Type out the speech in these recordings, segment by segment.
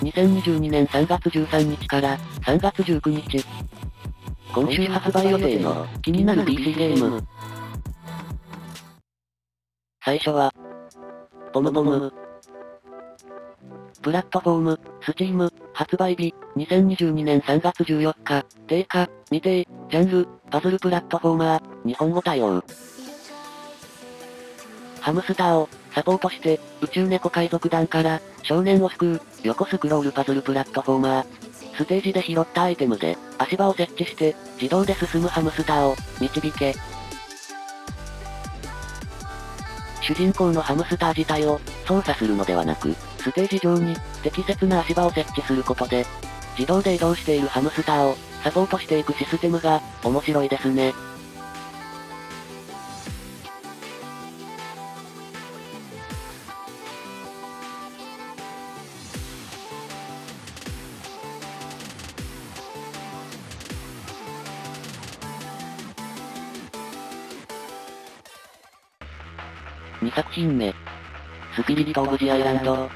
2022年3月13日から3月19日。今週発売予定の気になる PC ゲーム。最初は、ボムボム。プラットフォーム、スチーム、発売日、2022年3月14日、定価、未定、ジャンル、パズルプラットフォーマー、日本語対応。ハムスターを、サポートして、宇宙猫海賊団から、少年を救う、横スクロールパズルプラットフォーマー。ステージで拾ったアイテムで、足場を設置して、自動で進むハムスターを、導け。主人公のハムスター自体を、操作するのではなく、ステージ上に、適切な足場を設置することで、自動で移動しているハムスターを、サポートしていくシステムが、面白いですね。2作品目。スピリット・オブ・ジ・アイランド。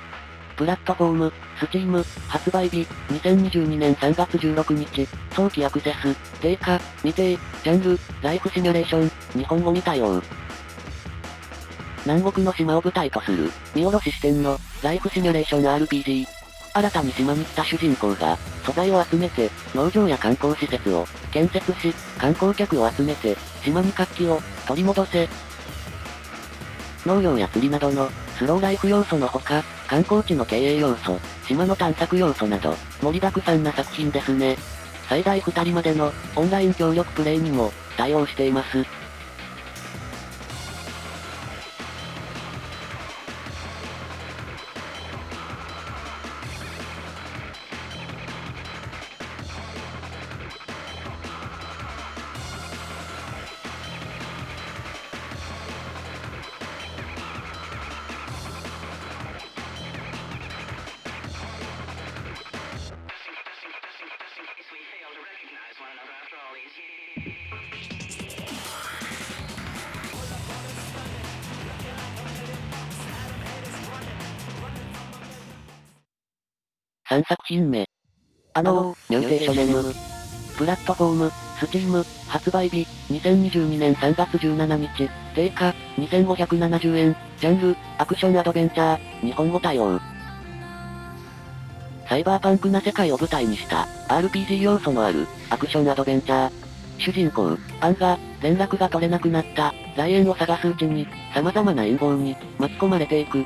プラットフォーム、スチーム、発売日、2022年3月16日、早期アクセス、定価、未定、ジャンル、ライフシミュレーション、日本語に対応。南国の島を舞台とする、見下ろし視点の、ライフシミュレーション RPG。新たに島に来た主人公が、素材を集めて、農場や観光施設を、建設し、観光客を集めて、島に活気を、取り戻せ、農業や釣りなどの、スローライフ要素のほか、観光地の経営要素、島の探索要素など、盛りだくさんな作品ですね。最大2人までの、オンライン協力プレイにも、対応しています。3作品目。アノー、ニューテーショネム。プラットフォーム、スチーム、発売日、2022年3月17日、定価、2570円、ジャンル、アクションアドベンチャー、日本語対応。サイバーパンクな世界を舞台にした、RPG 要素のある、アクションアドベンチャー。主人公、アンが、連絡が取れなくなった、ライアンを探すうちに、様々な陰謀に、巻き込まれていく、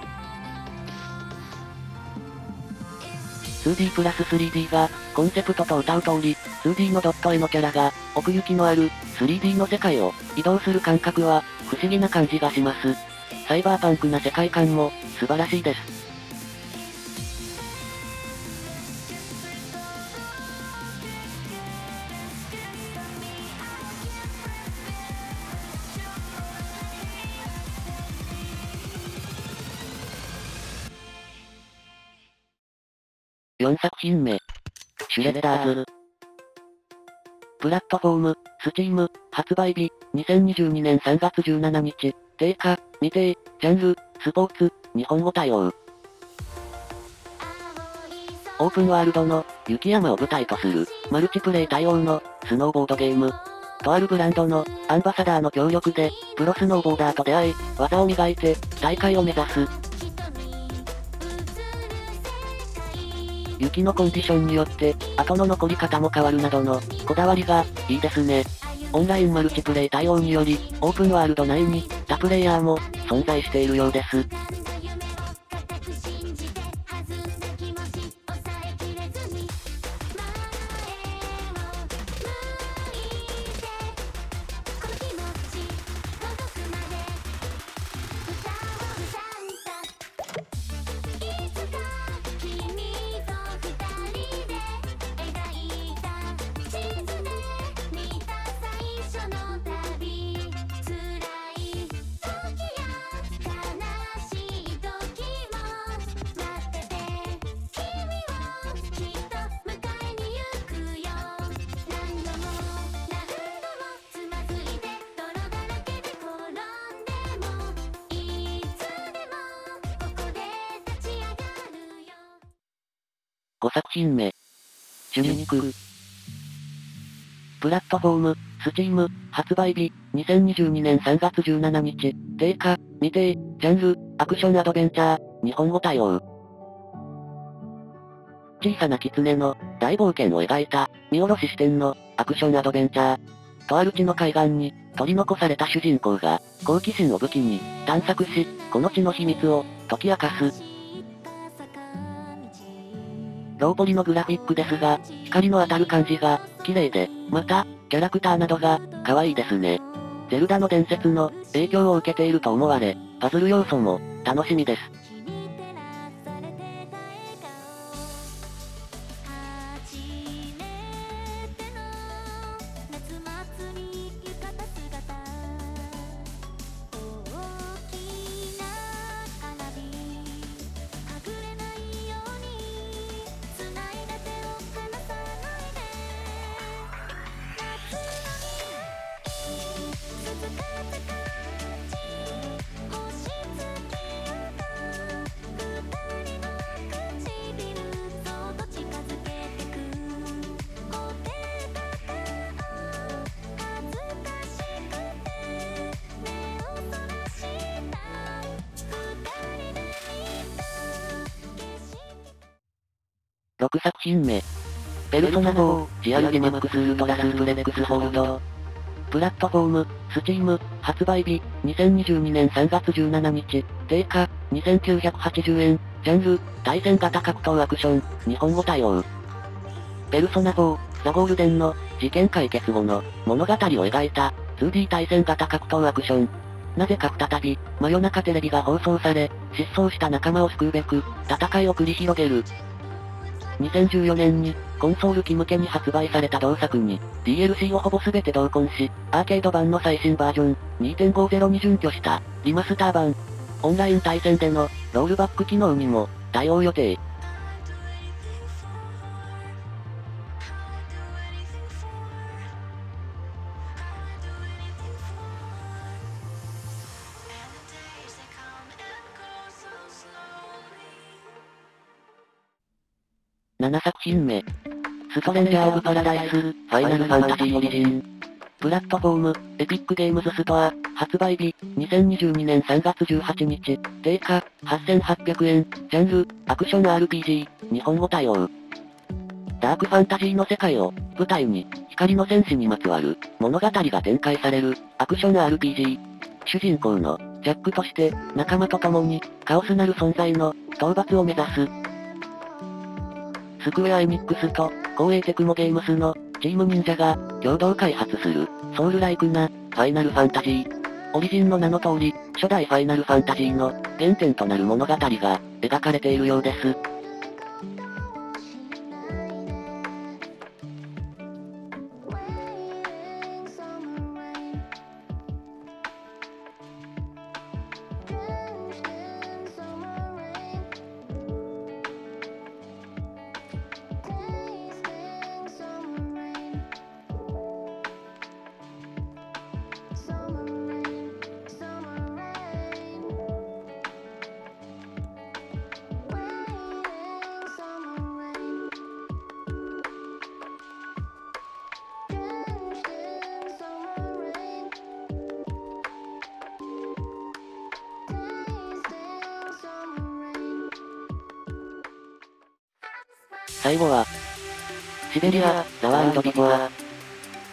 2D プラス 3D が、コンセプトと歌う通り、2D のドット絵のキャラが、奥行きのある、3D の世界を、移動する感覚は、不思議な感じがします。サイバーパンクな世界観も、素晴らしいです。4作品目。シュレッダーズ。プラットフォーム、スチーム、発売日、2022年3月17日、定価、未定、ジャンル、スポーツ、日本語対応。オープンワールドの、雪山を舞台とする、マルチプレイ対応の、スノーボードゲーム。とあるブランドの、アンバサダーの協力で、プロスノーボーダーと出会い、技を磨いて、大会を目指す。雪のコンディションによって、後の残り方も変わるなどの、こだわりが、いいですね。オンラインマルチプレイ対応により、オープンワールド内に、他プレイヤーも、存在しているようです。5作品目。シュリニク。プラットフォーム、スチーム、発売日、2022年3月17日、定価、未定、ジャンル、アクションアドベンチャー、日本語対応。小さな狐の大冒険を描いた見下ろし視点のアクションアドベンチャー。とある地の海岸に取り残された主人公が好奇心を武器に探索し、この地の秘密を解き明かす。ローポリのグラフィックですが、光の当たる感じが綺麗で、また、キャラクターなどが可愛いですね。ゼルダの伝説の影響を受けていると思われ、パズル要素も楽しみです。6作品目。ペルソナ4、ジ・アルティマックスウルトラスープレックスホールド。プラットフォーム、スチーム、発売日、2022年3月17日、定価、2980円、ジャンル、対戦型格闘アクション、日本語対応。ペルソナ4、ザゴールデンの、事件解決後の、物語を描いた、2D 対戦型格闘アクション。なぜか再び、真夜中テレビが放送され、失踪した仲間を救うべく、戦いを繰り広げる。2014年に、コンソール機向けに発売された同作に、DLC をほぼ全て同梱し、アーケード版の最新バージョン、2.50に準拠した、リマスター版。オンライン対戦での、ロールバック機能にも、対応予定。7作品目。ストレンジャーオブパラダイス、ファイナルファンタジーオリジン。プラットフォーム、エピックゲームズストア、発売日、2022年3月18日、定価、8800円、ジャンル、アクション RPG、日本語対応。ダークファンタジーの世界を、舞台に、光の戦士にまつわる、物語が展開される、アクション RPG。主人公の、ジャックとして、仲間と共に、カオスなる存在の、討伐を目指す、スクウェアエニックスと、光栄テクモゲームスの、チーム忍者が、共同開発する、ソウルライクな、ファイナルファンタジー。オリジンの名の通り、初代ファイナルファンタジーの、原点となる物語が、描かれているようです。最後は、シベリア、 The World Before。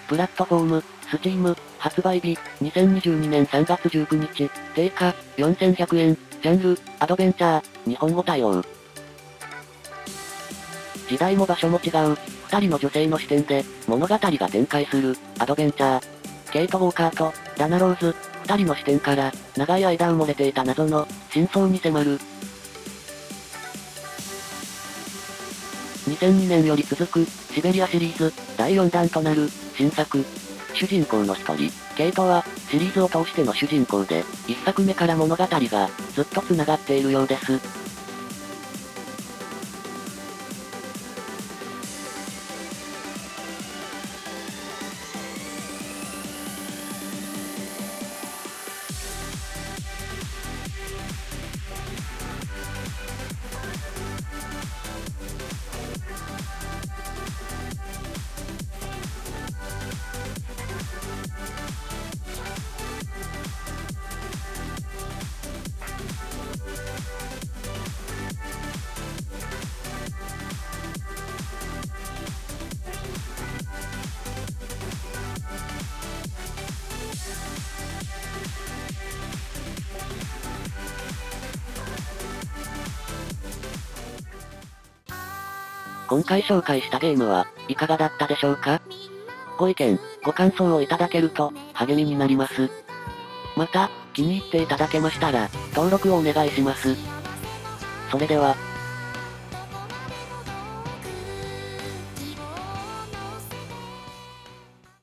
プラットフォーム、スチーム、発売日、2022年3月19日、定価、4100円、ジャンル、アドベンチャー、日本語対応。時代も場所も違う、二人の女性の視点で、物語が展開する、アドベンチャー。ケイト・ウォーカーと、ダナ・ローズ、二人の視点から、長い間埋もれていた謎の、真相に迫る、2002年より続く、シベリアシリーズ、第4弾となる、新作。主人公の一人、ケイトは、シリーズを通しての主人公で、一作目から物語が、ずっと繋がっているようです。今回紹介したゲームは、いかがだったでしょうか？ご意見、ご感想をいただけると、励みになります。また、気に入っていただけましたら、登録をお願いします。それでは、